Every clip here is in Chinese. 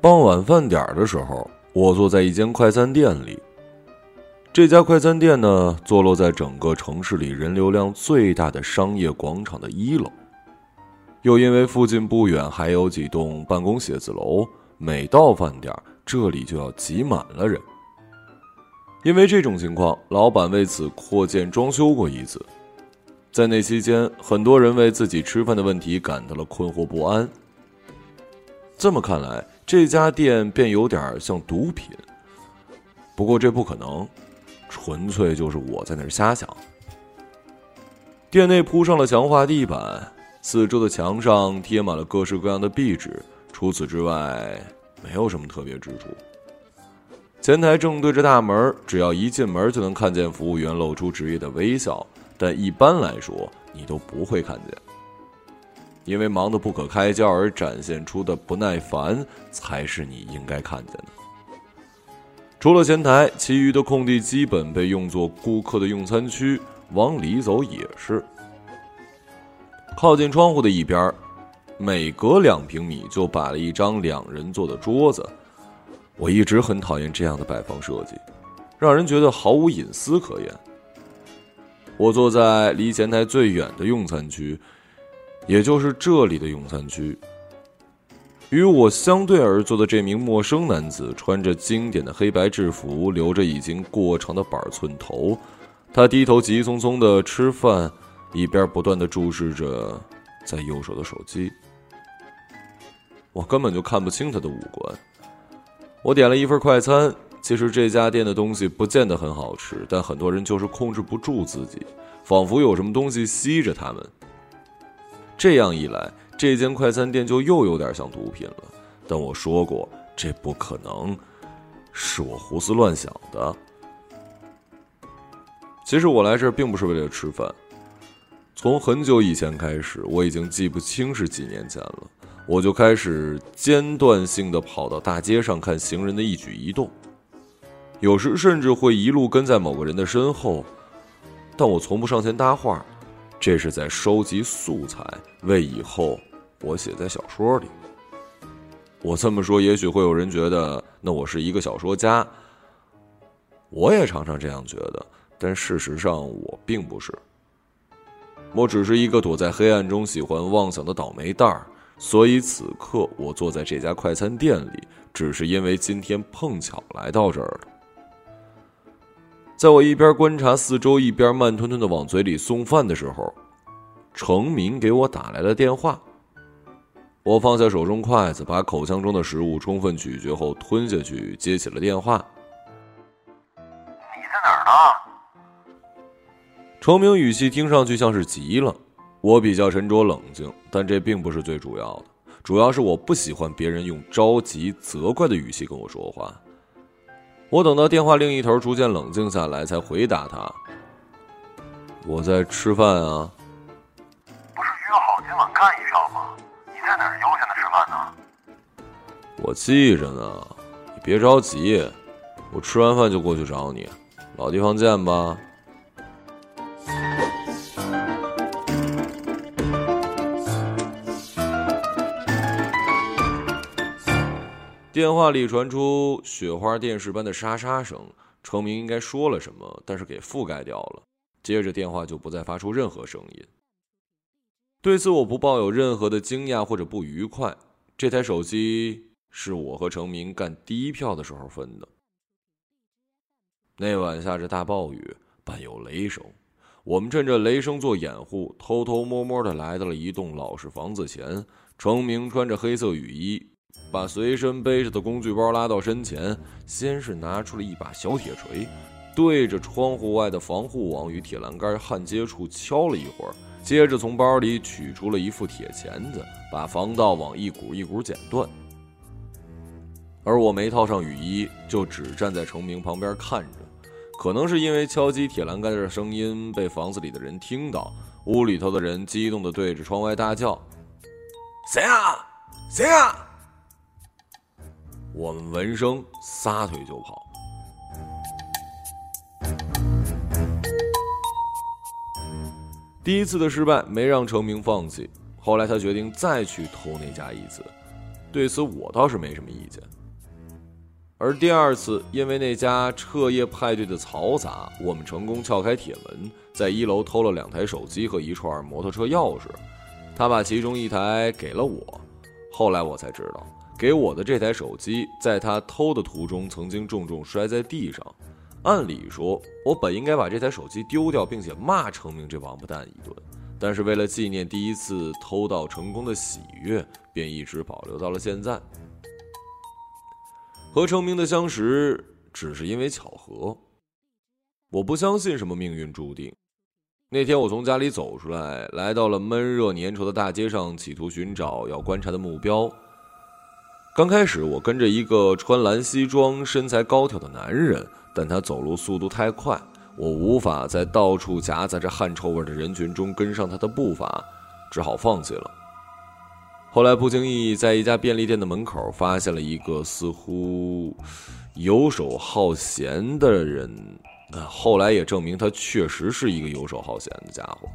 傍晚饭点的时候，我坐在一间快餐店里。这家快餐店呢，坐落在整个城市里人流量最大的商业广场的一楼。又因为附近不远还有几栋办公写字楼，每到饭点这里就要挤满了人。因为这种情况，老板为此扩建装修过一次。在那期间，很多人为自己吃饭的问题感到了困惑不安。这么看来，这家店便有点像毒品。不过这不可能。纯粹就是我在那儿瞎想。店内铺上了强化地板，四周的墙上贴满了各式各样的壁纸，除此之外没有什么特别之处。前台正对着大门，只要一进门就能看见服务员露出职业的微笑，但一般来说你都不会看见，因为忙得不可开交而展现出的不耐烦才是你应该看见的。除了前台，其余的空地基本被用作顾客的用餐区。往里走也是。靠近窗户的一边，每隔两平米就摆了一张两人座的桌子。我一直很讨厌这样的摆放设计，让人觉得毫无隐私可言。我坐在离前台最远的用餐区，也就是这里的用餐区。与我相对而坐的这名陌生男子，穿着经典的黑白制服，留着已经过长的板寸头。他低头急匆匆的吃饭，一边不断的注视着在右手的手机。我根本就看不清他的五官。我点了一份快餐。其实这家店的东西不见得很好吃，但很多人就是控制不住自己，仿佛有什么东西吸着他们。这样一来。这间快餐店就又有点像毒品了，但我说过这不可能，是我胡思乱想的。其实我来这并不是为了吃饭，从很久以前开始，我已经记不清是几年前了，我就开始间断性的跑到大街上看行人的一举一动，有时甚至会一路跟在某个人的身后，但我从不上前搭话，这是在收集素材，为以后。我写在小说里。我这么说，也许会有人觉得那我是一个小说家。我也常常这样觉得，但事实上我并不是。我只是一个躲在黑暗中喜欢妄想的倒霉蛋儿。所以此刻我坐在这家快餐店里，只是因为今天碰巧来到这儿了。在我一边观察四周，一边慢吞吞的往嘴里送饭的时候，程明给我打来了电话。我放下手中筷子，把口腔中的食物充分咀嚼后吞下去，接起了电话。你在哪儿呢？程明语气听上去像是急了。我比较沉着冷静，但这并不是最主要的，主要是我不喜欢别人用着急、责怪的语气跟我说话。我等到电话另一头逐渐冷静下来，才回答他：“我在吃饭啊。”不是约好今晚干一场吗？你在哪儿悠闲的吃饭呢？我记着呢，你别着急，我吃完饭就过去找你，老地方见吧。电话里传出雪花电视般的沙沙声，程明应该说了什么，但是给覆盖掉了。接着电话就不再发出任何声音。对此，我不抱有任何的惊讶或者不愉快。这台手机是我和程明干第一票的时候分的。那晚下着大暴雨，伴有雷声。我们趁着雷声做掩护，偷偷摸摸的来到了一栋老式房子前。程明穿着黑色雨衣，把随身背着的工具包拉到身前，先是拿出了一把小铁锤，对着窗户外的防护网与铁栏杆焊接处敲了一会儿。接着从包里取出了一副铁钳子，把防盗网一股一股剪断。而我没套上雨衣，就只站在程明旁边看着。可能是因为敲击铁栏杆的声音被房子里的人听到，屋里头的人激动地对着窗外大叫：“谁啊？谁啊？”我们闻声撒腿就跑。第一次的失败没让程明放弃，后来他决定再去偷那家一次。对此我倒是没什么意见。而第二次，因为那家彻夜派对的嘈杂，我们成功撬开铁门，在一楼偷了两台手机和一串摩托车钥匙。他把其中一台给了我，后来我才知道，给我的这台手机在他偷的途中曾经重重摔在地上。按理说，我本应该把这台手机丢掉，并且骂程明这王八蛋一顿，但是为了纪念第一次偷盗成功的喜悦，便一直保留到了现在。和程明的相识只是因为巧合，我不相信什么命运注定。那天我从家里走出来，来到了闷热粘稠的大街上，企图寻找要观察的目标。刚开始，我跟着一个穿蓝西装、身材高挑的男人，但他走路速度太快，我无法在到处夹杂着汗臭味的人群中跟上他的步伐，只好放弃了。后来不经意在一家便利店的门口发现了一个似乎游手好闲的人，后来也证明他确实是一个游手好闲的家伙。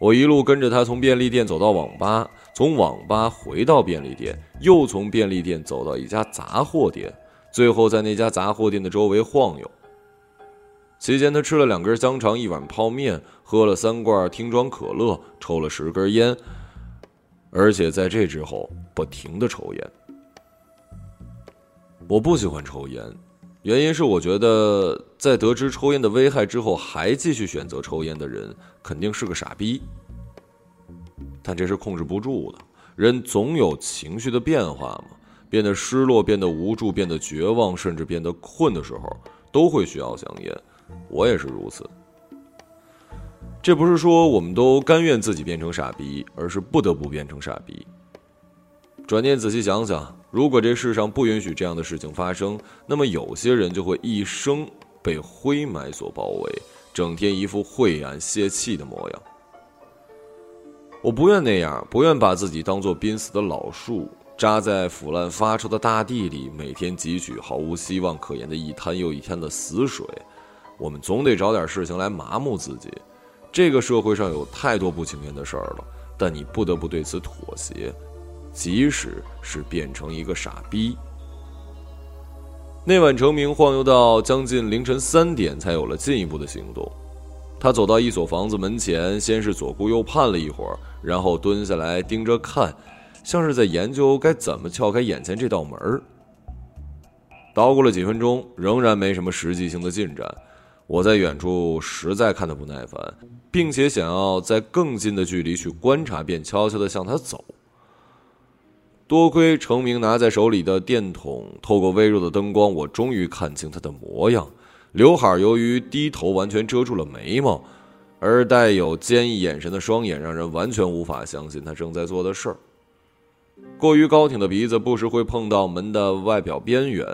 我一路跟着他从便利店走到网吧，从网吧回到便利店，又从便利店走到一家杂货店，最后在那家杂货店的周围晃悠。期间，他吃了两根香肠，一碗泡面，喝了三罐听装可乐，抽了十根烟。而且在这之后，不停的抽烟。我不喜欢抽烟，原因是我觉得在得知抽烟的危害之后还继续选择抽烟的人肯定是个傻逼。但这是控制不住的，人总有情绪的变化嘛，变得失落，变得无助，变得绝望，甚至变得困的时候，都会需要香烟。我也是如此。这不是说我们都甘愿自己变成傻逼，而是不得不变成傻逼。转念仔细想想，如果这世上不允许这样的事情发生，那么有些人就会一生被灰霾所包围，整天一副晦暗泄气的模样。我不愿那样，不愿把自己当做濒死的老树，扎在腐烂发臭的大地里，每天汲取毫无希望可言的一滩又一滩的死水。我们总得找点事情来麻木自己。这个社会上有太多不情愿的事儿了，但你不得不对此妥协，即使是变成一个傻逼。那晚，成明晃悠到将近凌晨三点，才有了进一步的行动。他走到一所房子门前，先是左顾右盼了一会儿，然后蹲下来盯着看，像是在研究该怎么撬开眼前这道门儿。捣鼓了几分钟，仍然没什么实际性的进展。我在远处实在看得不耐烦，并且想要在更近的距离去观察，便悄悄地向他走。多亏程明拿在手里的电筒透过微弱的灯光，我终于看清他的模样。刘海由于低头完全遮住了眉毛，而带有坚毅眼神的双眼让人完全无法相信他正在做的事儿。过于高挺的鼻子不时会碰到门的外表边缘。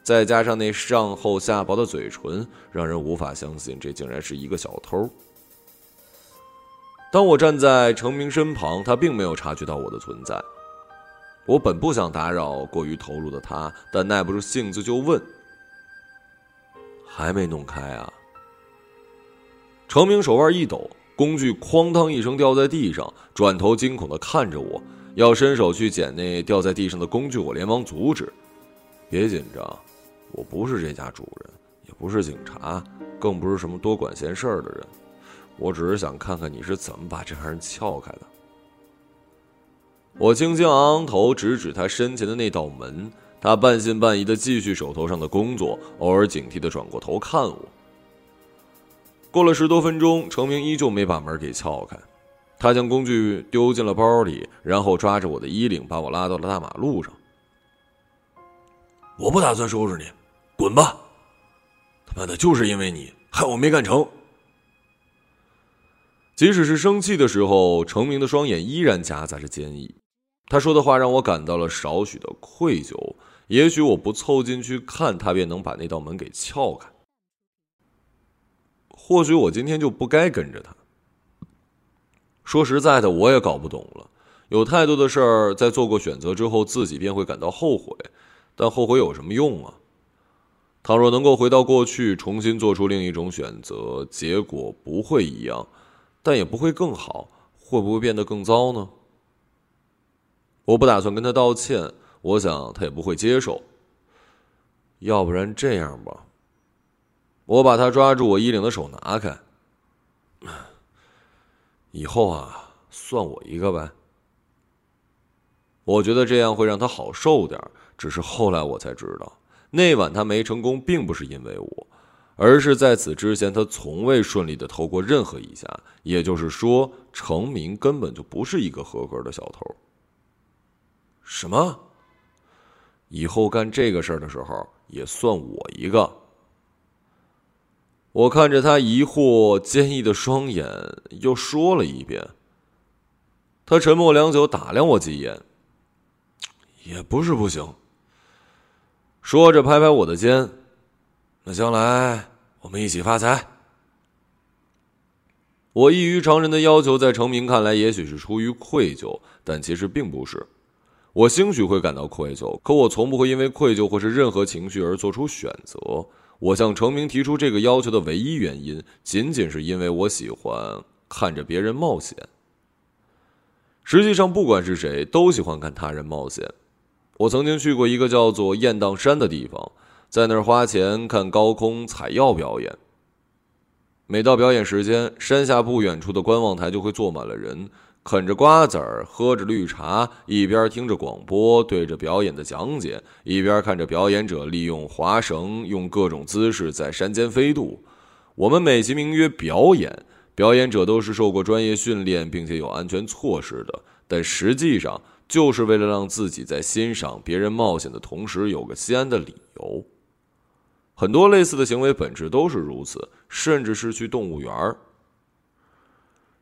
再加上那上厚下薄的嘴唇，让人无法相信这竟然是一个小偷。当我站在程明身旁，他并没有察觉到我的存在。我本不想打扰过于投入的他，但耐不住性子就问：“还没弄开啊？”程明手腕一抖，工具哐当一声掉在地上，转头惊恐的看着我，要伸手去捡那掉在地上的工具，我连忙阻止：“别紧张。”我不是这家主人，也不是警察，更不是什么多管闲事儿的人。我只是想看看你是怎么把这玩意撬开的。我轻轻昂昂头，指指他身前的那道门。他半信半疑的继续手头上的工作，偶尔警惕的转过头看我。过了十多分钟，程明依旧没把门给撬开。他将工具丢进了包里，然后抓着我的衣领，把我拉到了大马路上。我不打算收拾你。滚吧！他妈的，就是因为你害我没干成。即使是生气的时候，程明的双眼依然夹杂着坚毅。他说的话让我感到了少许的愧疚。也许我不凑进去看，他便能把那道门给撬开。或许我今天就不该跟着他。说实在的，我也搞不懂了。有太多的事儿，在做过选择之后，自己便会感到后悔。但后悔有什么用啊？倘若能够回到过去，重新做出另一种选择，结果不会一样，但也不会更好。会不会变得更糟呢？我不打算跟他道歉，我想他也不会接受。要不然这样吧，我把他抓住我衣领的手拿开。以后啊，算我一个呗。我觉得这样会让他好受点只是后来我才知道，那晚他没成功，并不是因为我，而是在此之前他从未顺利的偷过任何一下。也就是说，程明根本就不是一个合格的小偷。什么？以后干这个事儿的时候，也算我一个。我看着他疑惑、坚毅的双眼，又说了一遍。他沉默良久，打量我几眼。也不是不行。说着，拍拍我的肩。那将来我们一起发财。我异于常人的要求，在程明看来，也许是出于愧疚，但其实并不是。我兴许会感到愧疚，可我从不会因为愧疚或是任何情绪而做出选择。我向程明提出这个要求的唯一原因，仅仅是因为我喜欢看着别人冒险。实际上，不管是谁，都喜欢看他人冒险。我曾经去过一个叫做雁荡山的地方，在那儿花钱看高空采药表演。每到表演时间，山下不远处的观望台就会坐满了人，啃着瓜子儿，喝着绿茶，一边听着广播，对着表演的讲解，一边看着表演者利用滑绳，用各种姿势在山间飞渡。我们美其名曰表演，表演者都是受过专业训练并且有安全措施的，但实际上。就是为了让自己在欣赏别人冒险的同时有个心安的理由。很多类似的行为本质都是如此，甚至是去动物园儿。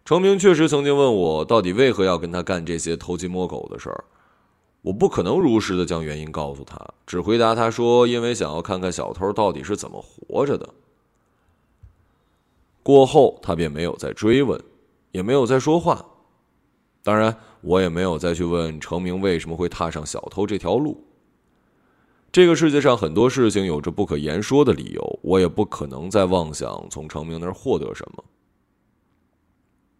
程明确实曾经问我，到底为何要跟他干这些偷鸡摸狗的事儿。我不可能如实的将原因告诉他，只回答他说：“因为想要看看小偷到底是怎么活着的。”过后，他便没有再追问，也没有再说话。当然，我也没有再去问程明为什么会踏上小偷这条路。这个世界上很多事情有着不可言说的理由，我也不可能再妄想从程明那儿获得什么。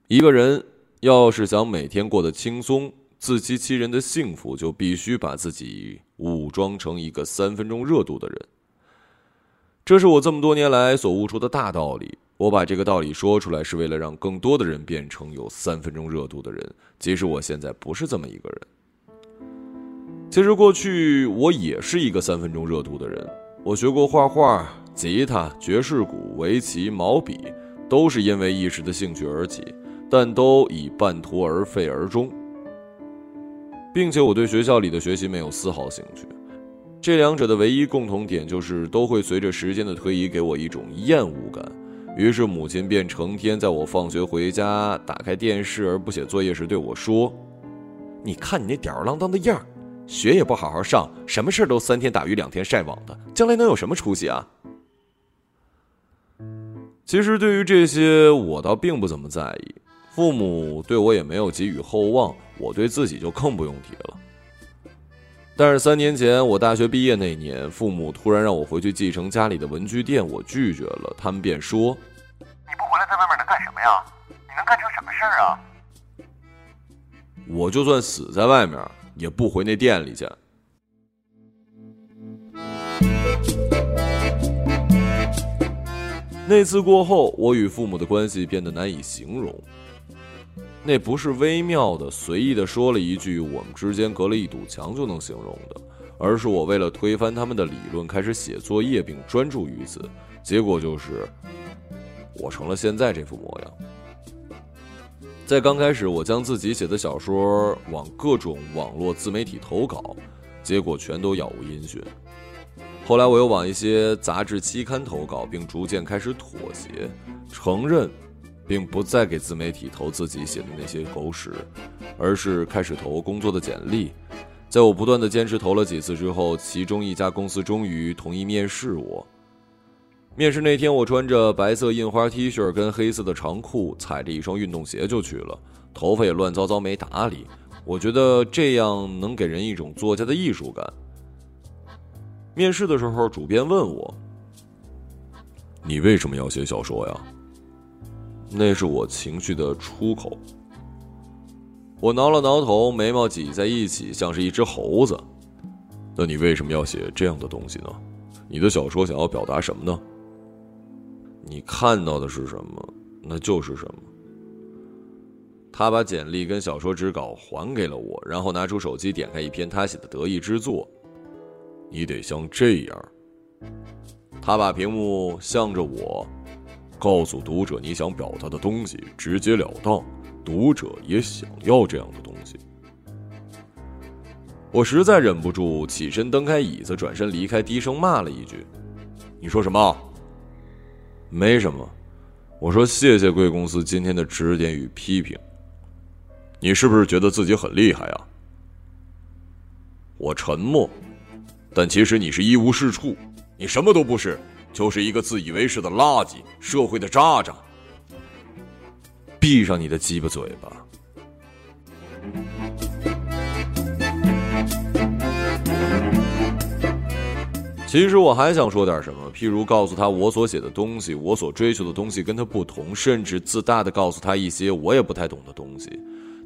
一个人要是想每天过得轻松、自欺欺人的幸福，就必须把自己武装成一个三分钟热度的人。这是我这么多年来所悟出的大道理。我把这个道理说出来，是为了让更多的人变成有三分钟热度的人。即使我现在不是这么一个人，其实过去我也是一个三分钟热度的人。我学过画画、吉他、爵士鼓、围棋、毛笔，都是因为一时的兴趣而起，但都以半途而废而终。并且我对学校里的学习没有丝毫兴趣。这两者的唯一共同点就是，都会随着时间的推移给我一种厌恶感。于是母亲便成天在我放学回家打开电视而不写作业时对我说：“你看你那吊儿郎当的样儿，学也不好好上，什么事儿都三天打鱼两天晒网的，将来能有什么出息啊？”其实对于这些，我倒并不怎么在意。父母对我也没有给予厚望，我对自己就更不用提了。但是三年前我大学毕业那年，父母突然让我回去继承家里的文具店，我拒绝了。他们便说：“你不回来，在外面能干什么呀？你能干成什么事儿啊？”我就算死在外面，也不回那店里去。那次过后，我与父母的关系变得难以形容。那不是微妙的、随意的说了一句“我们之间隔了一堵墙”就能形容的，而是我为了推翻他们的理论，开始写作业并专注于此，结果就是我成了现在这副模样。在刚开始，我将自己写的小说往各种网络自媒体投稿，结果全都杳无音讯。后来，我又往一些杂志期刊投稿，并逐渐开始妥协，承认。并不再给自媒体投自己写的那些狗屎，而是开始投工作的简历。在我不断的坚持投了几次之后，其中一家公司终于同意面试我。面试那天，我穿着白色印花 T 恤跟黑色的长裤，踩着一双运动鞋就去了，头发也乱糟糟没打理。我觉得这样能给人一种作家的艺术感。面试的时候，主编问我：“你为什么要写小说呀？”那是我情绪的出口。我挠了挠头，眉毛挤在一起，像是一只猴子。那你为什么要写这样的东西呢？你的小说想要表达什么呢？你看到的是什么，那就是什么。他把简历跟小说纸稿还给了我，然后拿出手机点开一篇他写的得意之作。你得像这样。他把屏幕向着我，告诉读者你想表达的东西，直截了当。读者也想要这样的东西。我实在忍不住，起身蹬开椅子，转身离开，低声骂了一句：“你说什么？”“没什么。”我说：“谢谢贵公司今天的指点与批评。”“你是不是觉得自己很厉害啊？”我沉默，但其实你是一无是处，你什么都不是，就是一个自以为是的垃圾，社会的渣渣。闭上你的鸡巴嘴巴！其实我还想说点什么，譬如告诉他我所写的东西，我所追求的东西跟他不同，甚至自大的告诉他一些我也不太懂的东西。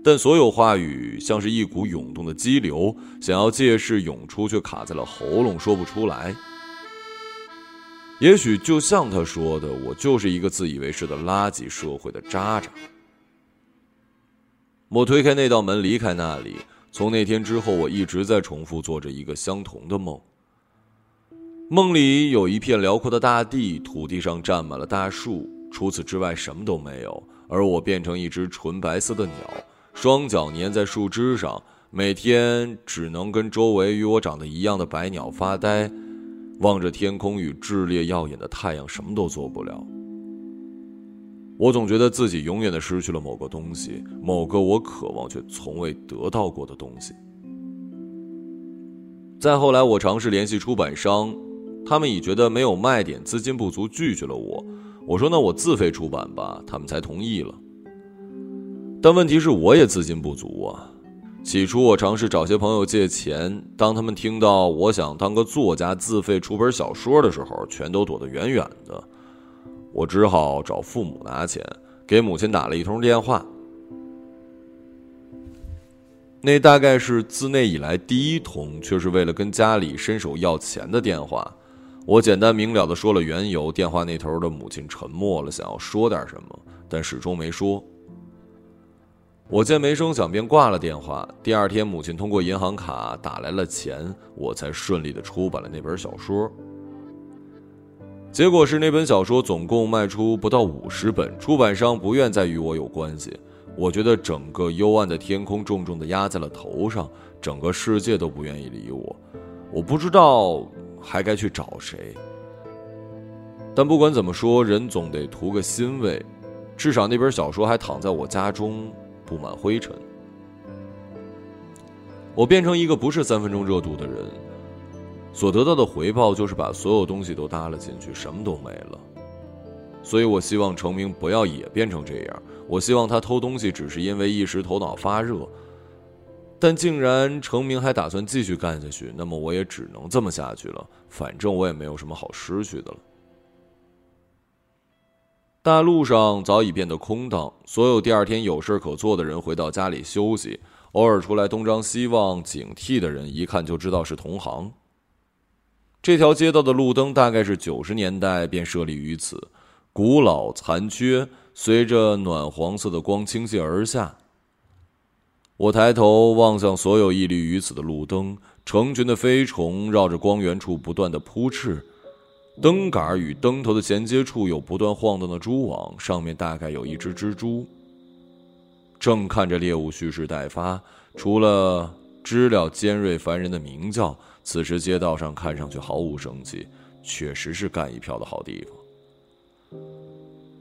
但所有话语像是一股涌动的激流，想要借势涌出，却卡在了喉咙，说不出来。也许就像他说的，我就是一个自以为是的垃圾社会的渣渣。我推开那道门，离开那里。从那天之后，我一直在重复做着一个相同的梦。梦里有一片辽阔的大地，土地上站满了大树，除此之外什么都没有。而我变成一只纯白色的鸟，双脚粘在树枝上，每天只能跟周围与我长得一样的白鸟发呆，望着天空与炽烈耀眼的太阳，什么都做不了。我总觉得自己永远的失去了某个东西，某个我渴望却从未得到过的东西。再后来，我尝试联系出版商。他们已觉得没有卖点，资金不足，拒绝了我。我说：“那我自费出版吧。”他们才同意了。但问题是，我也资金不足啊。起初，我尝试找些朋友借钱。当他们听到我想当个作家，自费出本小说的时候，全都躲得远远的。我只好找父母拿钱，给母亲打了一通电话。那大概是自那以来第一通，却是为了跟家里伸手要钱的电话。我简单明了的说了缘由，电话那头的母亲沉默了，想要说点什么，但始终没说。我见没声响，便挂了电话。第二天，母亲通过银行卡打来了钱，我才顺利的出版了那本小说。结果是那本小说总共卖出不到五十本，出版商不愿再与我有关系。我觉得整个幽暗的天空重重的压在了头上，整个世界都不愿意理我。我不知道。还该去找谁？但不管怎么说，人总得图个欣慰，至少那本小说还躺在我家中，布满灰尘。我变成一个不是三分钟热度的人，所得到的回报就是把所有东西都搭了进去，什么都没了。所以我希望成明不要也变成这样。我希望他偷东西只是因为一时头脑发热。但竟然成明还打算继续干下去，那么我也只能这么下去了。反正我也没有什么好失去的了。大路上早已变得空荡，所有第二天有事可做的人回到家里休息，偶尔出来东张西望、警惕的人，一看就知道是同行。这条街道的路灯大概是九十年代便设立于此，古老残缺，随着暖黄色的光倾泻而下。我抬头望向所有屹立于此的路灯，成群的飞虫绕着光源处不断的扑翅，灯杆与灯头的衔接处有不断晃动的蛛网，上面大概有一只蜘蛛。正看着猎物蓄势待发，除了知了尖锐烦人的鸣叫，此时街道上看上去毫无生气，确实是干一票的好地方。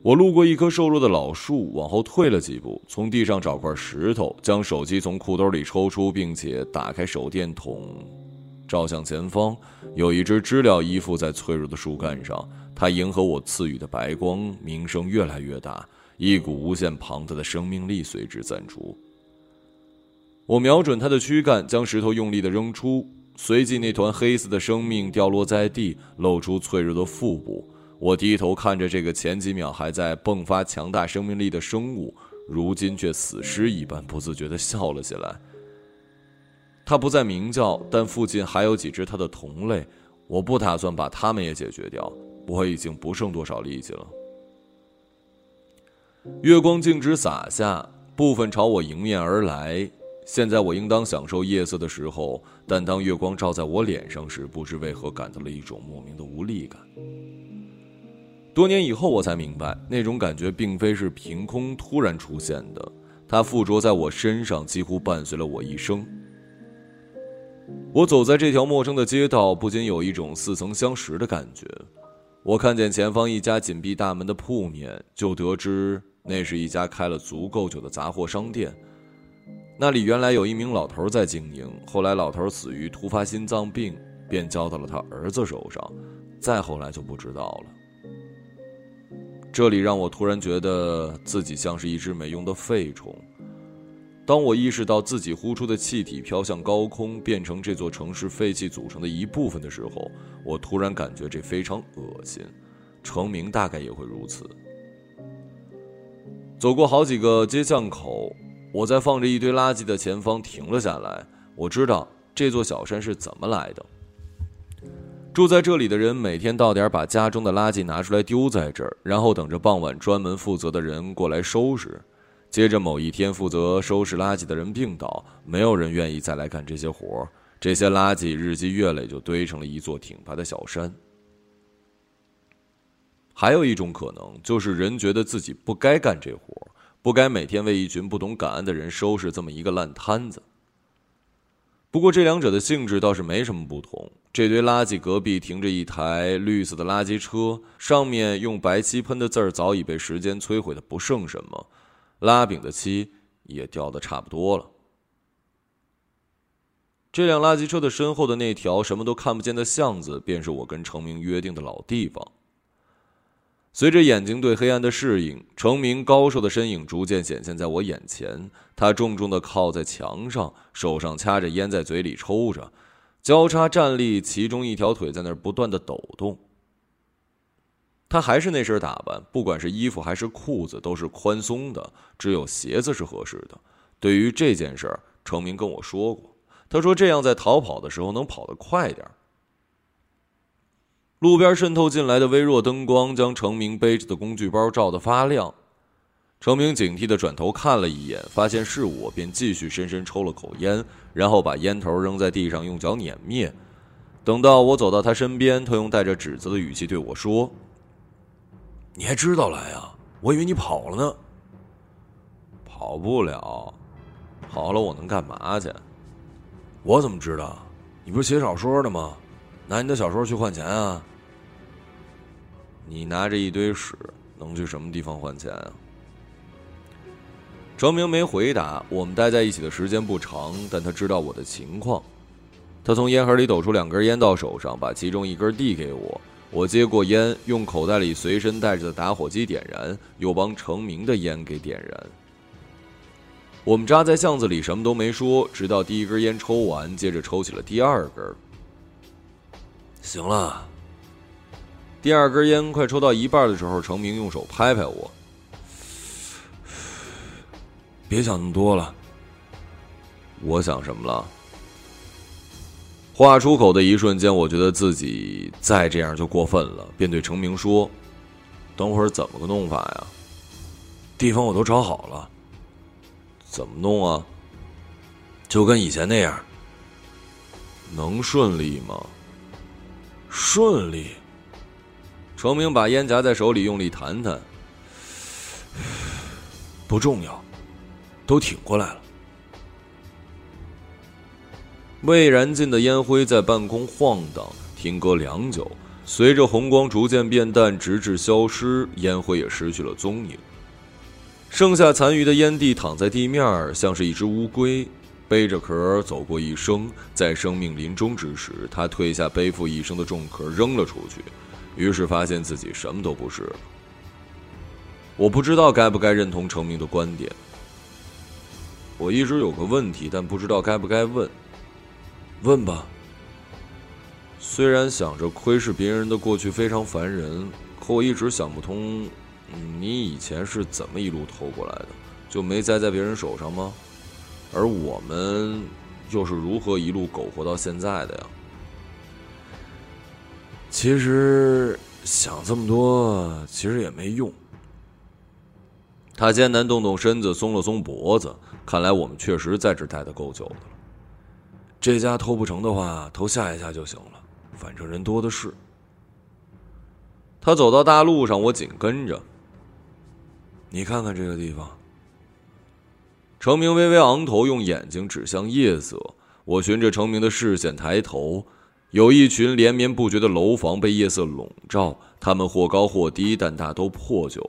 我路过一棵瘦弱的老树，往后退了几步，从地上找块石头，将手机从裤兜里抽出，并且打开手电筒，照向前方。有一只知了依附在脆弱的树干上，它迎合我赐予的白光，鸣声越来越大，一股无限庞大的生命力随之散出。我瞄准它的躯干，将石头用力的扔出，随即那团黑色的生命掉落在地，露出脆弱的腹部。我低头看着这个前几秒还在迸发强大生命力的生物，如今却死尸一般，不自觉地笑了起来。他不再鸣叫，但附近还有几只他的同类，我不打算把他们也解决掉。我已经不剩多少力气了。月光径直洒下，部分朝我迎面而来。现在我应当享受夜色的时候，但当月光照在我脸上时，不知为何感到了一种莫名的无力感。多年以后，我才明白，那种感觉并非是凭空突然出现的，它附着在我身上，几乎伴随了我一生。我走在这条陌生的街道，不禁有一种似曾相识的感觉。我看见前方一家紧闭大门的铺面，就得知那是一家开了足够久的杂货商店。那里原来有一名老头在经营，后来老头死于突发心脏病，便交到了他儿子手上，再后来就不知道了。这里让我突然觉得自己像是一只没用的废虫。当我意识到自己呼出的气体飘向高空，变成这座城市废气组成的一部分的时候，我突然感觉这非常恶心。成名大概也会如此。走过好几个街巷口，我在放着一堆垃圾的前方停了下来。我知道这座小山是怎么来的。住在这里的人每天到点把家中的垃圾拿出来丢在这儿，然后等着傍晚专门负责的人过来收拾。接着某一天，负责收拾垃圾的人病倒，没有人愿意再来干这些活儿。这些垃圾日积月累，就堆成了一座挺拔的小山。还有一种可能，就是人觉得自己不该干这活，不该每天为一群不懂感恩的人收拾这么一个烂摊子。不过这两者的性质倒是没什么不同。这堆垃圾隔壁停着一台绿色的垃圾车，上面用白漆喷的字儿早已被时间摧毁的不剩什么。拉饼的漆也掉的差不多了。这辆垃圾车的身后的那条什么都看不见的巷子，便是我跟程明约定的老地方。随着眼睛对黑暗的适应，程明高瘦的身影逐渐显现在我眼前。他重重的靠在墙上，手上掐着烟，在嘴里抽着，交叉站立，其中一条腿在那儿不断的抖动。他还是那身打扮，不管是衣服还是裤子都是宽松的，只有鞋子是合适的。对于这件事儿，程明跟我说过，他说这样在逃跑的时候能跑得快点儿。路边渗透进来的微弱灯光将程明背着的工具包照得发亮。程明警惕地转头看了一眼，发现是我，便继续深深抽了口烟，然后把烟头扔在地上，用脚碾灭。等到我走到他身边，他用带着指责的语气对我说。你还知道来呀？我以为你跑了呢。跑不了，跑了我能干嘛去？我怎么知道？你不是写小说的吗？拿你的小说去换钱啊？你拿着一堆屎，能去什么地方换钱啊？程明没回答。我们待在一起的时间不长，但他知道我的情况。他从烟盒里抖出两根烟到手上，把其中一根递给我。我接过烟，用口袋里随身带着的打火机点燃，又帮成明的烟给点燃。我们扎在巷子里，什么都没说，直到第一根烟抽完，接着抽起了第二根。行了，第二根烟快抽到一半的时候，成明用手拍拍我：“别想那么多了。”我想什么了？话出口的一瞬间，我觉得自己再这样就过分了，便对程明说：“等会儿怎么个弄法呀？地方我都找好了，怎么弄啊？就跟以前那样，能顺利吗？顺利。”程明把烟夹在手里，用力弹弹，不重要，都挺过来了。未燃尽的烟灰在半空晃荡，停格良久。随着红光逐渐变淡，直至消失，烟灰也失去了踪影。剩下残余的烟蒂躺在地面，像是一只乌龟，背着壳走过一生。在生命临终之时，他褪下背负一生的重壳，扔了出去。于是发现自己什么都不是。我不知道该不该认同成明的观点。我一直有个问题，但不知道该不该问。问吧。虽然想着窥视别人的过去非常烦人，可我一直想不通，你以前是怎么一路偷过来的？就没栽在别人手上吗？而我们又是如何一路苟活到现在的呀？其实想这么多，其实也没用。他艰难动动身子，松了松脖子。看来我们确实在这待的够久的了。这家偷不成的话，偷下一家就行了，反正人多的是。他走到大路上，我紧跟着。你看看这个地方。程明微微昂头，用眼睛指向夜色。我循着程明的视线抬头，有一群连绵不绝的楼房被夜色笼罩，它们或高或低，但大都破旧。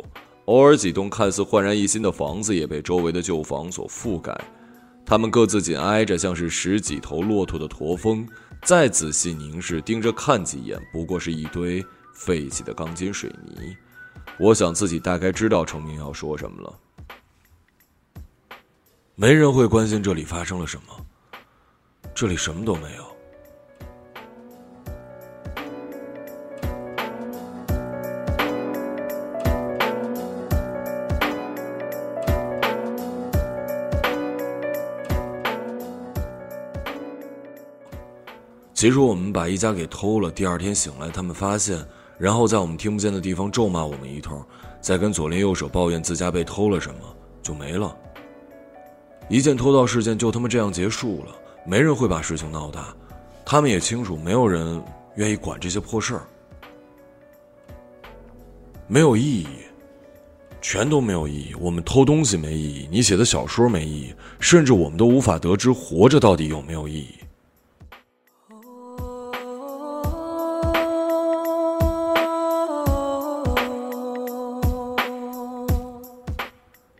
偶尔几栋看似焕然一新的房子也被周围的旧房所覆盖，他们各自紧挨着，像是十几头骆驼的驼峰。再仔细凝视，盯着看几眼，不过是一堆废弃的钢筋水泥。我想自己大概知道程明要说什么了。没人会关心这里发生了什么，这里什么都没有。其实我们把一家给偷了，第二天醒来，他们发现，然后在我们听不见的地方咒骂我们一通，再跟左邻右舍抱怨自家被偷了什么，就没了。一件偷盗事件就他妈这样结束了，没人会把事情闹大，他们也清楚，没有人愿意管这些破事儿，没有意义，全都没有意义。我们偷东西没意义，你写的小说没意义，甚至我们都无法得知活着到底有没有意义。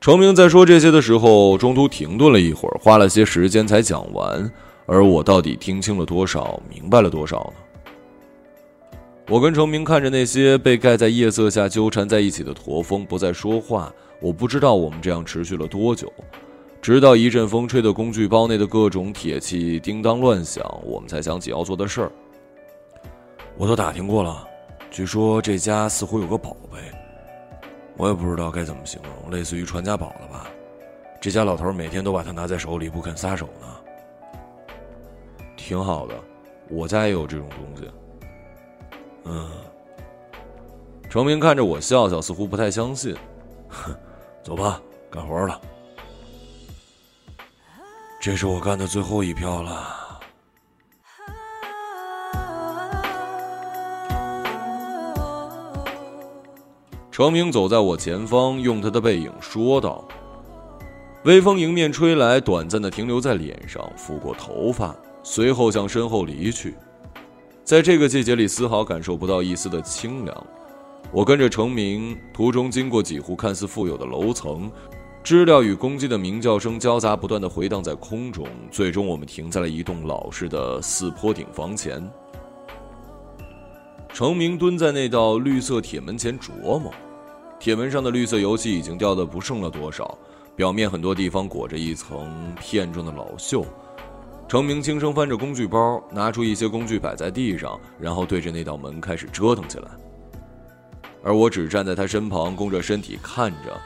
程明在说这些的时候，中途停顿了一会儿，花了些时间才讲完。而我到底听清了多少，明白了多少呢？我跟程明看着那些被盖在夜色下纠缠在一起的驼峰，不再说话。我不知道我们这样持续了多久，直到一阵风吹的工具包内的各种铁器叮当乱响，我们才想起要做的事儿。我都打听过了，据说这家似乎有个宝贝。我也不知道该怎么形容，类似于传家宝了吧？这家老头每天都把它拿在手里，不肯撒手呢。挺好的，我家也有这种东西。嗯。程明看着我笑笑，似乎不太相信。哼，走吧，干活了。这是我干的最后一票了。程明走在我前方，用他的背影说道：“微风迎面吹来，短暂的停留在脸上，拂过头发，随后向身后离去。在这个季节里，丝毫感受不到一丝的清凉。我跟着程明，途中经过几户看似富有的楼层，知了与公鸡的鸣叫声交杂不断的回荡在空中。最终，我们停在了一栋老式的四坡顶房前。程明蹲在那道绿色铁门前琢磨。”铁门上的绿色油漆已经掉的不剩了多少，表面很多地方裹着一层片状的老锈。程明轻声翻着工具包，拿出一些工具摆在地上，然后对着那道门开始折腾起来。而我只站在他身旁，弓着身体看着，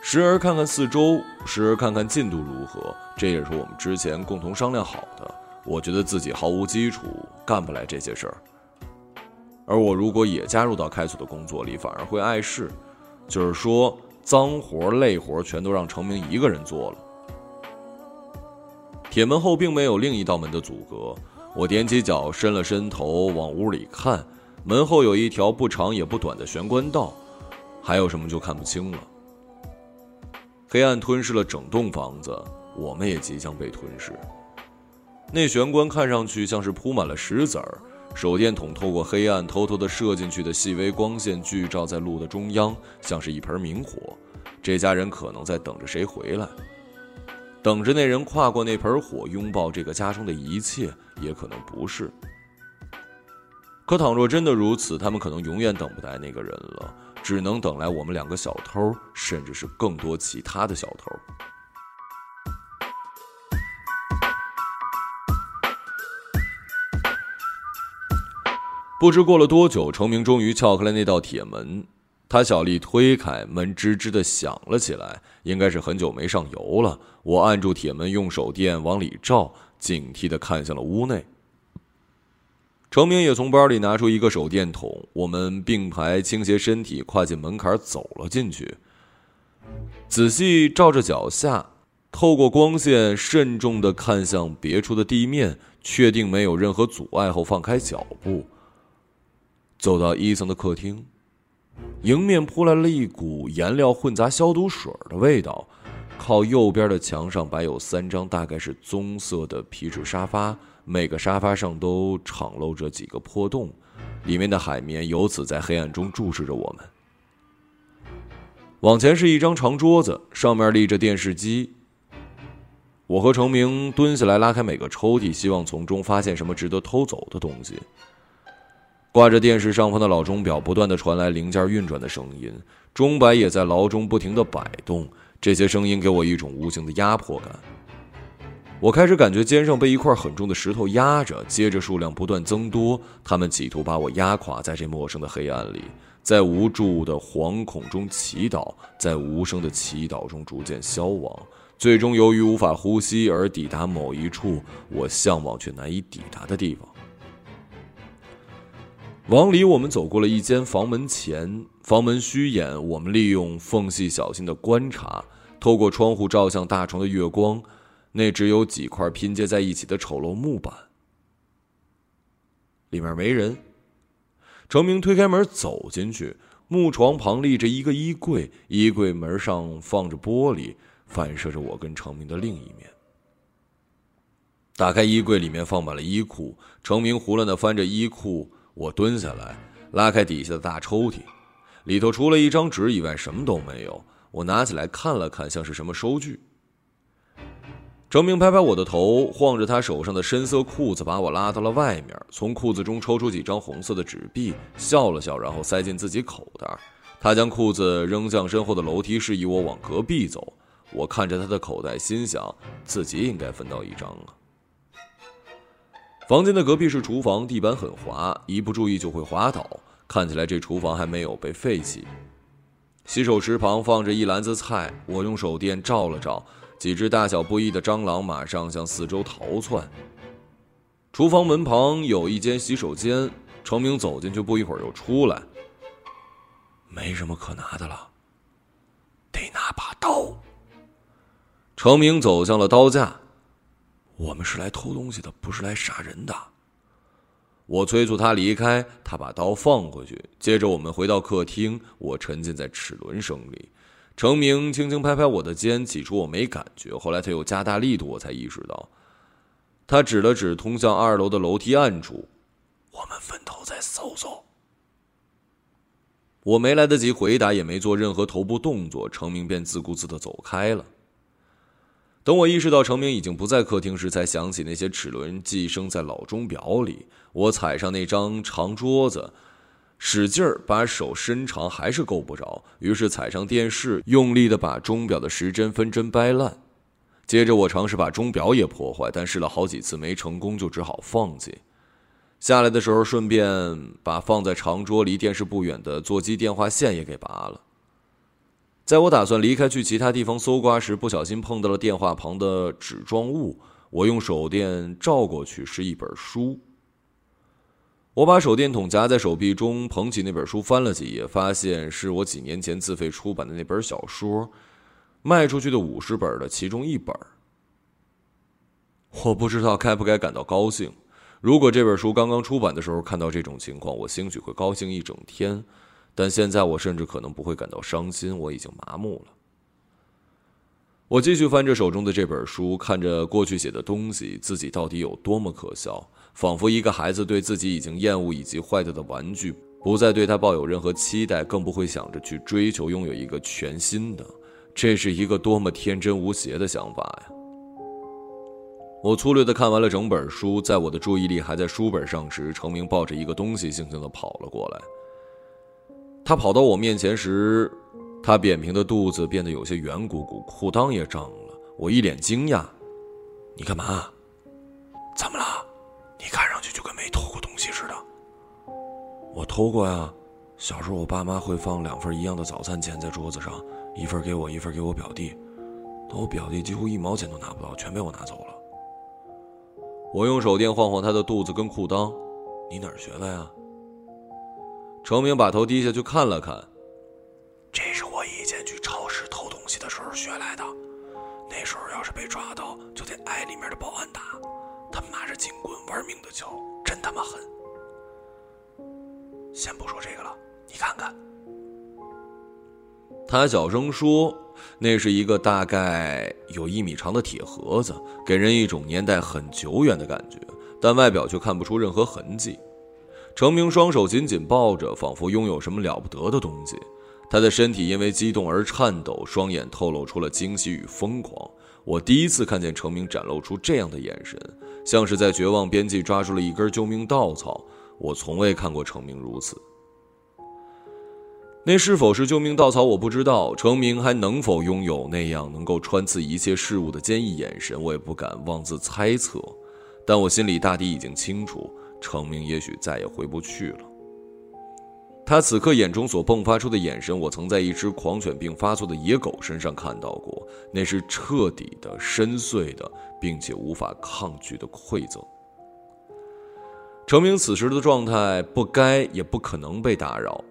时而看看四周，时而看看进度如何。这也是我们之前共同商量好的。我觉得自己毫无基础，干不来这些事儿。而我如果也加入到开锁的工作里，反而会碍事。就是说，脏活累活全都让程明一个人做了。铁门后并没有另一道门的阻隔，我踮起脚，伸了伸头，往屋里看，门后有一条不长也不短的玄关道，还有什么就看不清了。黑暗吞噬了整栋房子，我们也即将被吞噬。那玄关看上去像是铺满了石子儿。手电筒透过黑暗偷偷的射进去的细微光线，聚照在路的中央，像是一盆明火。这家人可能在等着谁回来，等着那人跨过那盆火，拥抱这个家中的一切，也可能不是。可倘若真的如此，他们可能永远等不来那个人了，只能等来我们两个小偷，甚至是更多其他的小偷。不知过了多久，程明终于撬开了那道铁门。他小力推开门，吱吱的响了起来，应该是很久没上油了。我按住铁门，用手电往里照，警惕的看向了屋内。程明也从包里拿出一个手电筒，我们并排倾斜身体，跨进门槛走了进去。仔细照着脚下，透过光线慎重的看向别处的地面，确定没有任何阻碍后，放开脚步，走到一层的客厅。迎面扑来了一股颜料混杂消毒水的味道。靠右边的墙上摆有三张大概是棕色的皮质沙发，每个沙发上都敞露着几个破洞，里面的海绵由此在黑暗中注视着我们。往前是一张长桌子，上面立着电视机。我和程明蹲下来拉开每个抽屉，希望从中发现什么值得偷走的东西。挂着电视上方的老钟表不断的传来零件运转的声音，钟摆也在牢中不停的摆动。这些声音给我一种无形的压迫感。我开始感觉肩上被一块很重的石头压着，接着数量不断增多，他们企图把我压垮在这陌生的黑暗里，在无助的惶恐中祈祷，在无声的祈祷中逐渐消亡，最终由于无法呼吸而抵达某一处我向往却难以抵达的地方。往里，我们走过了一间房门前，房门虚掩。我们利用缝隙小心的观察，透过窗户照向大床的月光，那只有几块拼接在一起的丑陋木板。里面没人。程明推开门走进去，木床旁立着一个衣柜，衣柜门上放着玻璃，反射着我跟程明的另一面。打开衣柜，里面放满了衣裤。程明胡乱的翻着衣裤。我蹲下来，拉开底下的大抽屉，里头除了一张纸以外什么都没有。我拿起来看了看，像是什么收据。程明拍拍我的头，晃着他手上的深色裤子，把我拉到了外面，从裤子中抽出几张红色的纸币，笑了笑，然后塞进自己口袋。他将裤子扔向身后的楼梯，示意我往隔壁走。我看着他的口袋，心想自己应该分到一张啊。房间的隔壁是厨房，地板很滑，一不注意就会滑倒。看起来这厨房还没有被废弃。洗手池旁放着一篮子菜，我用手电照了照，几只大小不一的蟑螂马上向四周逃窜。厨房门旁有一间洗手间，程明走进去，不一会儿又出来。没什么可拿的了，得拿把刀。程明走向了刀架。我们是来偷东西的，不是来杀人的。我催促他离开，他把刀放回去。接着我们回到客厅，我沉浸在齿轮声里。程明轻轻拍拍我的肩，起初我没感觉，后来他又加大力度，我才意识到。他指了指通向二楼的楼梯暗处，我们分头再搜搜。我没来得及回答，也没做任何头部动作，程明便自顾自的走开了。等我意识到程明已经不在客厅时，才想起那些齿轮寄生在老钟表里。我踩上那张长桌子，使劲儿把手伸长，还是够不着。于是踩上电视，用力的把钟表的时针分针掰烂。接着我尝试把钟表也破坏，但试了好几次没成功，就只好放弃。下来的时候，顺便把放在长桌离电视不远的座机电话线也给拔了。在我打算离开去其他地方搜刮时，不小心碰到了电话旁的纸状物。我用手电照过去，是一本书。我把手电筒夹在手臂中，捧起那本书翻了几页，发现是我几年前自费出版的那本小说，卖出去的五十本的其中一本。我不知道该不该感到高兴。如果这本书刚刚出版的时候看到这种情况，我兴许会高兴一整天。但现在我甚至可能不会感到伤心，我已经麻木了。我继续翻着手中的这本书，看着过去写的东西，自己到底有多么可笑，仿佛一个孩子对自己已经厌恶以及坏掉的玩具，不再对他抱有任何期待，更不会想着去追求拥有一个全新的。这是一个多么天真无邪的想法呀！我粗略的看完了整本书，在我的注意力还在书本上时，程明抱着一个东西，悻悻的跑了过来。他跑到我面前时，他扁平的肚子变得有些圆鼓鼓，裤裆也胀了。我一脸惊讶：“你干嘛？怎么了？你看上去就跟没偷过东西似的。”“我偷过呀，小时候，我爸妈会放两份一样的早餐钱在桌子上，一份给我，一份给我表弟。但我表弟几乎一毛钱都拿不到，全被我拿走了。我用手电晃晃他的肚子跟裤裆，你哪儿学的呀？程明把头低下去看了看，这是我以前去超市偷东西的时候学来的。那时候要是被抓到，就得挨里面的保安打。他们拿着警棍玩命的敲，真他妈狠。先不说这个了，你看看。他小声说：“那是一个大概有一米长的铁盒子，给人一种年代很久远的感觉，但外表却看不出任何痕迹。”程明双手紧紧抱着，仿佛拥有什么了不得的东西。他的身体因为激动而颤抖，双眼透露出了惊喜与疯狂。我第一次看见程明展露出这样的眼神，像是在绝望边际抓住了一根救命稻草。我从未看过程明如此。那是否是救命稻草，我不知道。程明还能否拥有那样能够穿刺一切事物的坚毅眼神，我也不敢妄自猜测。但我心里大抵已经清楚，程明也许再也回不去了。他此刻眼中所迸发出的眼神，我曾在一只狂犬病发作的野狗身上看到过。那是彻底的、深邃的，并且无法抗拒的馈赠。程明此时的状态，不该也不可能被打扰。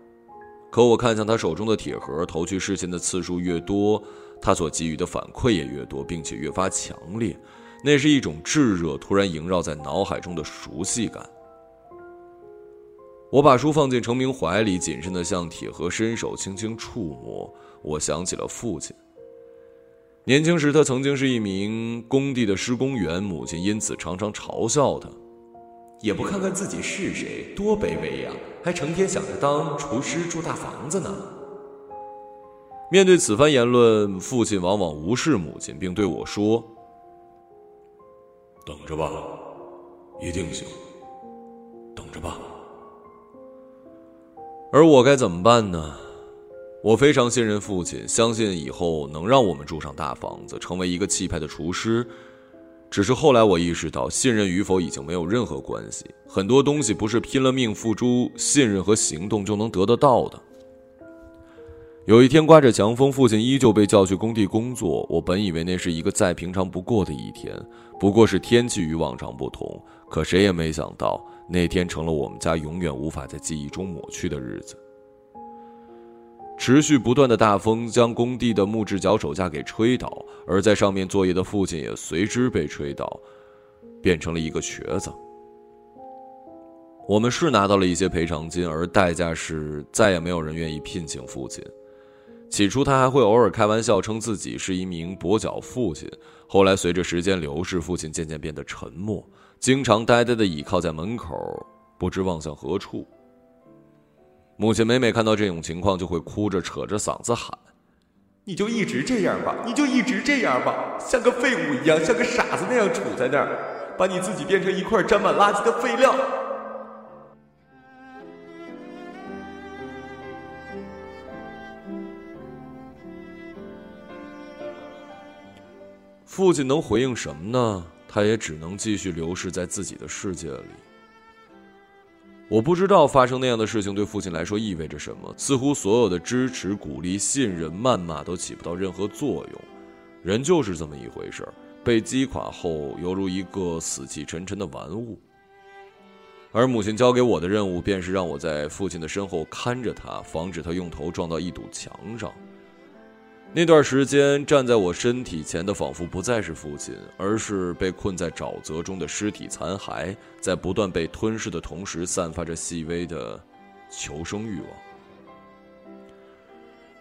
可我看向他手中的铁盒，投去视线的次数越多，他所给予的反馈也越多，并且越发强烈。那是一种炙热突然萦绕在脑海中的熟悉感。我把书放进程明怀里，谨慎的向铁盒伸手，轻轻触摸。我想起了父亲。年轻时，他曾经是一名工地的施工员，母亲因此常常嘲笑他。也不看看自己是谁，多卑微呀！还成天想着当厨师住大房子呢。面对此番言论，父亲往往无视母亲，并对我说：“等着吧，一定行。等着吧。”而我该怎么办呢？我非常信任父亲，相信以后能让我们住上大房子，成为一个气派的厨师。只是后来我意识到，信任与否已经没有任何关系。很多东西不是拼了命付出信任和行动就能得得到的。有一天，刮着强风，父亲依旧被叫去工地工作。我本以为那是一个再平常不过的一天，不过是天气与往常不同。可谁也没想到。那天成了我们家永远无法在记忆中抹去的日子。持续不断的大风将工地的木质脚手架给吹倒，而在上面作业的父亲也随之被吹倒，变成了一个瘸子。我们是拿到了一些赔偿金，而代价是再也没有人愿意聘请父亲。起初他还会偶尔开玩笑称自己是一名跛脚父亲，后来随着时间流逝，父亲渐渐变得沉默。经常呆呆的倚靠在门口，不知望向何处。母亲每每看到这种情况，就会哭着扯着嗓子喊：“你就一直这样吧，你就一直这样吧，像个废物一样，像个傻子那样杵在那儿，把你自己变成一块沾满垃圾的废料。”父亲能回应什么呢？他也只能继续流逝在自己的世界里。我不知道发生那样的事情对父亲来说意味着什么。似乎所有的支持、鼓励、信任、谩骂都起不到任何作用。人就是这么一回事儿，被击垮后犹如一个死气沉沉的玩物。而母亲交给我的任务，便是让我在父亲的身后看着他，防止他用头撞到一堵墙上。那段时间，站在我身体前的仿佛不再是父亲，而是被困在沼泽中的尸体残骸，在不断被吞噬的同时，散发着细微的求生欲望。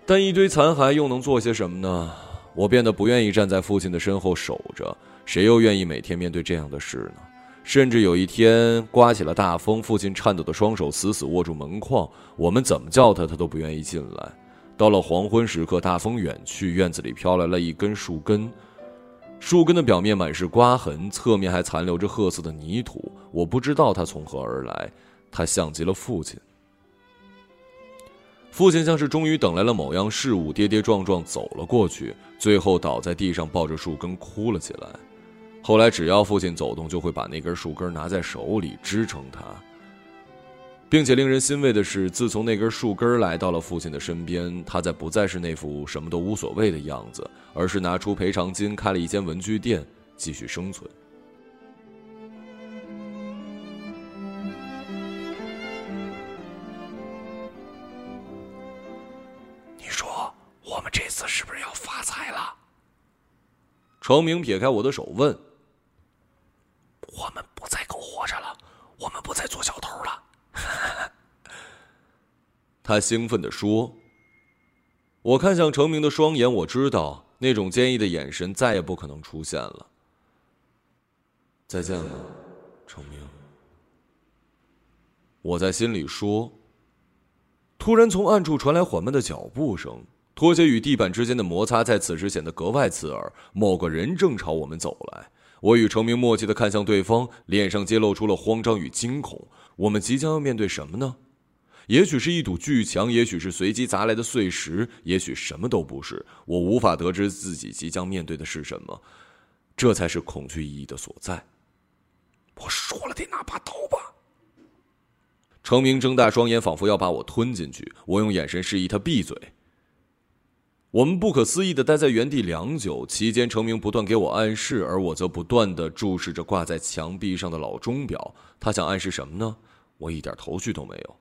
但一堆残骸又能做些什么呢？我变得不愿意站在父亲的身后守着，谁又愿意每天面对这样的事呢？甚至有一天刮起了大风，父亲颤抖的双手死死握住门框，我们怎么叫他，他都不愿意进来。到了黄昏时刻，大风远去，院子里飘来了一根树根，树根的表面满是刮痕，侧面还残留着褐色的泥土。我不知道它从何而来，它像极了父亲。父亲像是终于等来了某样事物，跌跌撞撞走了过去，最后倒在地上，抱着树根哭了起来。后来，只要父亲走动，就会把那根树根拿在手里支撑他。并且令人欣慰的是，自从那根树根来到了父亲的身边，他再不再是那副什么都无所谓的样子，而是拿出赔偿金开了一间文具店，继续生存。你说我们这次是不是要发财了？程明撇开我的手问：“我们不再苟活着了，我们不再做小偷了。”他兴奋地说：“我看向程明的双眼，我知道那种坚毅的眼神再也不可能出现了。再见了，程明。”我在心里说。突然，从暗处传来缓慢的脚步声，拖鞋与地板之间的摩擦在此时显得格外刺耳。某个人正朝我们走来。我与程明默契的看向对方，脸上揭露出了慌张与惊恐。我们即将要面对什么呢？也许是一堵巨墙，也许是随机砸来的碎石，也许什么都不是。我无法得知自己即将面对的是什么，这才是恐惧意义的所在。我说了，得拿把刀吧。程明睁大双眼，仿佛要把我吞进去。我用眼神示意他闭嘴。我们不可思议的待在原地良久，期间程明不断给我暗示，而我则不断的注视着挂在墙壁上的老钟表。他想暗示什么呢？我一点头绪都没有。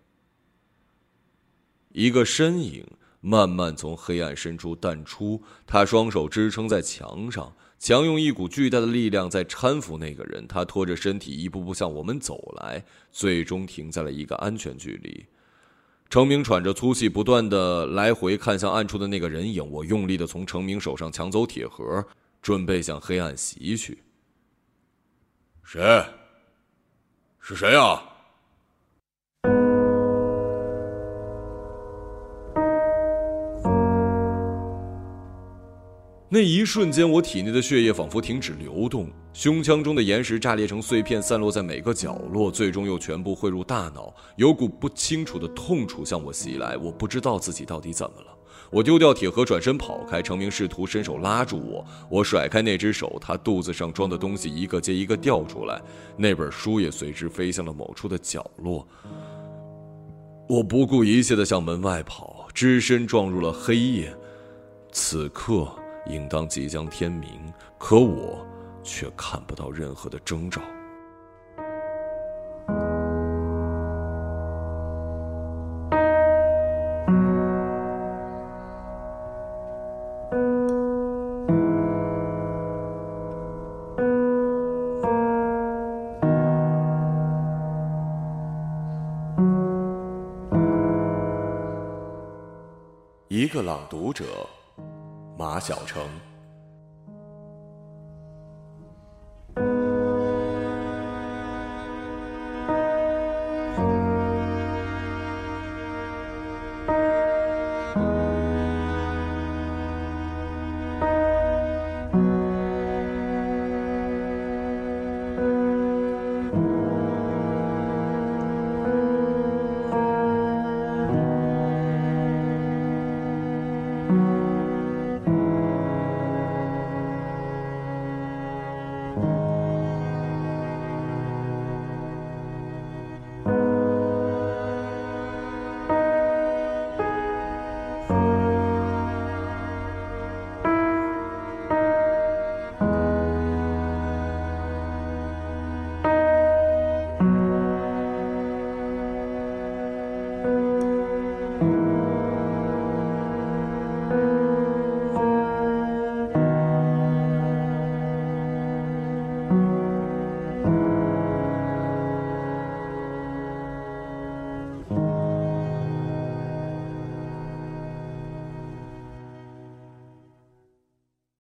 一个身影慢慢从黑暗深处淡出，他双手支撑在墙上，强用一股巨大的力量在搀扶那个人。他拖着身体一步步向我们走来，最终停在了一个安全距离。程明喘着粗气，不断的来回看向暗处的那个人影。我用力的从程明手上抢走铁盒，准备向黑暗袭去。谁？是谁啊？那一瞬间，我体内的血液仿佛停止流动，胸腔中的岩石炸裂成碎片，散落在每个角落，最终又全部汇入大脑。有股不清楚的痛楚向我袭来，我不知道自己到底怎么了。我丢掉铁盒，转身跑开。程明试图伸手拉住我，我甩开那只手，他肚子上装的东西一个接一个掉出来，那本书也随之飞向了某处的角落。我不顾一切地向门外跑，只身撞入了黑夜。此刻。应当即将天明，可我却看不到任何的征兆。一个朗读者。马晓成。